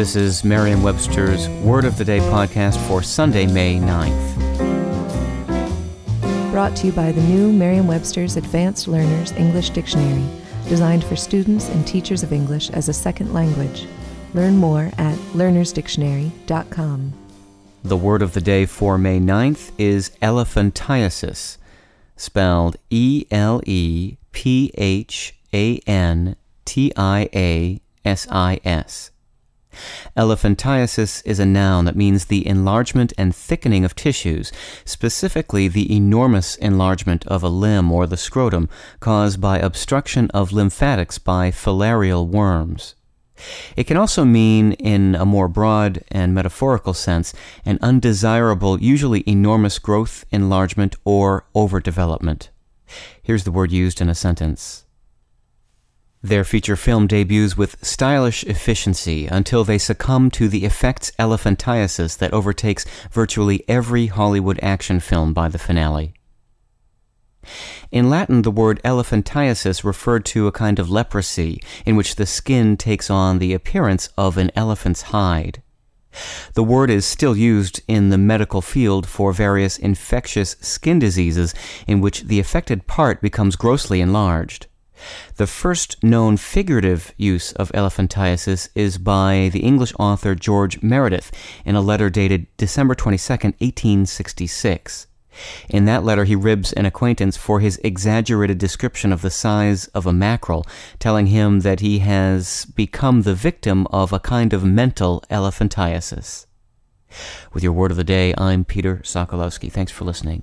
This is Merriam Webster's Word of the Day podcast for Sunday, May 9th. Brought to you by the new Merriam Webster's Advanced Learners English Dictionary, designed for students and teachers of English as a second language. Learn more at learnersdictionary.com. The word of the day for May 9th is elephantiasis, spelled E L E P H A N T I A S I S. Elephantiasis is a noun that means the enlargement and thickening of tissues, specifically the enormous enlargement of a limb or the scrotum caused by obstruction of lymphatics by filarial worms. It can also mean, in a more broad and metaphorical sense, an undesirable, usually enormous growth, enlargement, or overdevelopment. Here's the word used in a sentence. Their feature film debuts with stylish efficiency until they succumb to the effects elephantiasis that overtakes virtually every Hollywood action film by the finale. In Latin, the word elephantiasis referred to a kind of leprosy in which the skin takes on the appearance of an elephant's hide. The word is still used in the medical field for various infectious skin diseases in which the affected part becomes grossly enlarged. The first known figurative use of elephantiasis is by the English author George Meredith in a letter dated December 22, 1866. In that letter, he ribs an acquaintance for his exaggerated description of the size of a mackerel, telling him that he has become the victim of a kind of mental elephantiasis. With your word of the day, I'm Peter Sokolowski. Thanks for listening.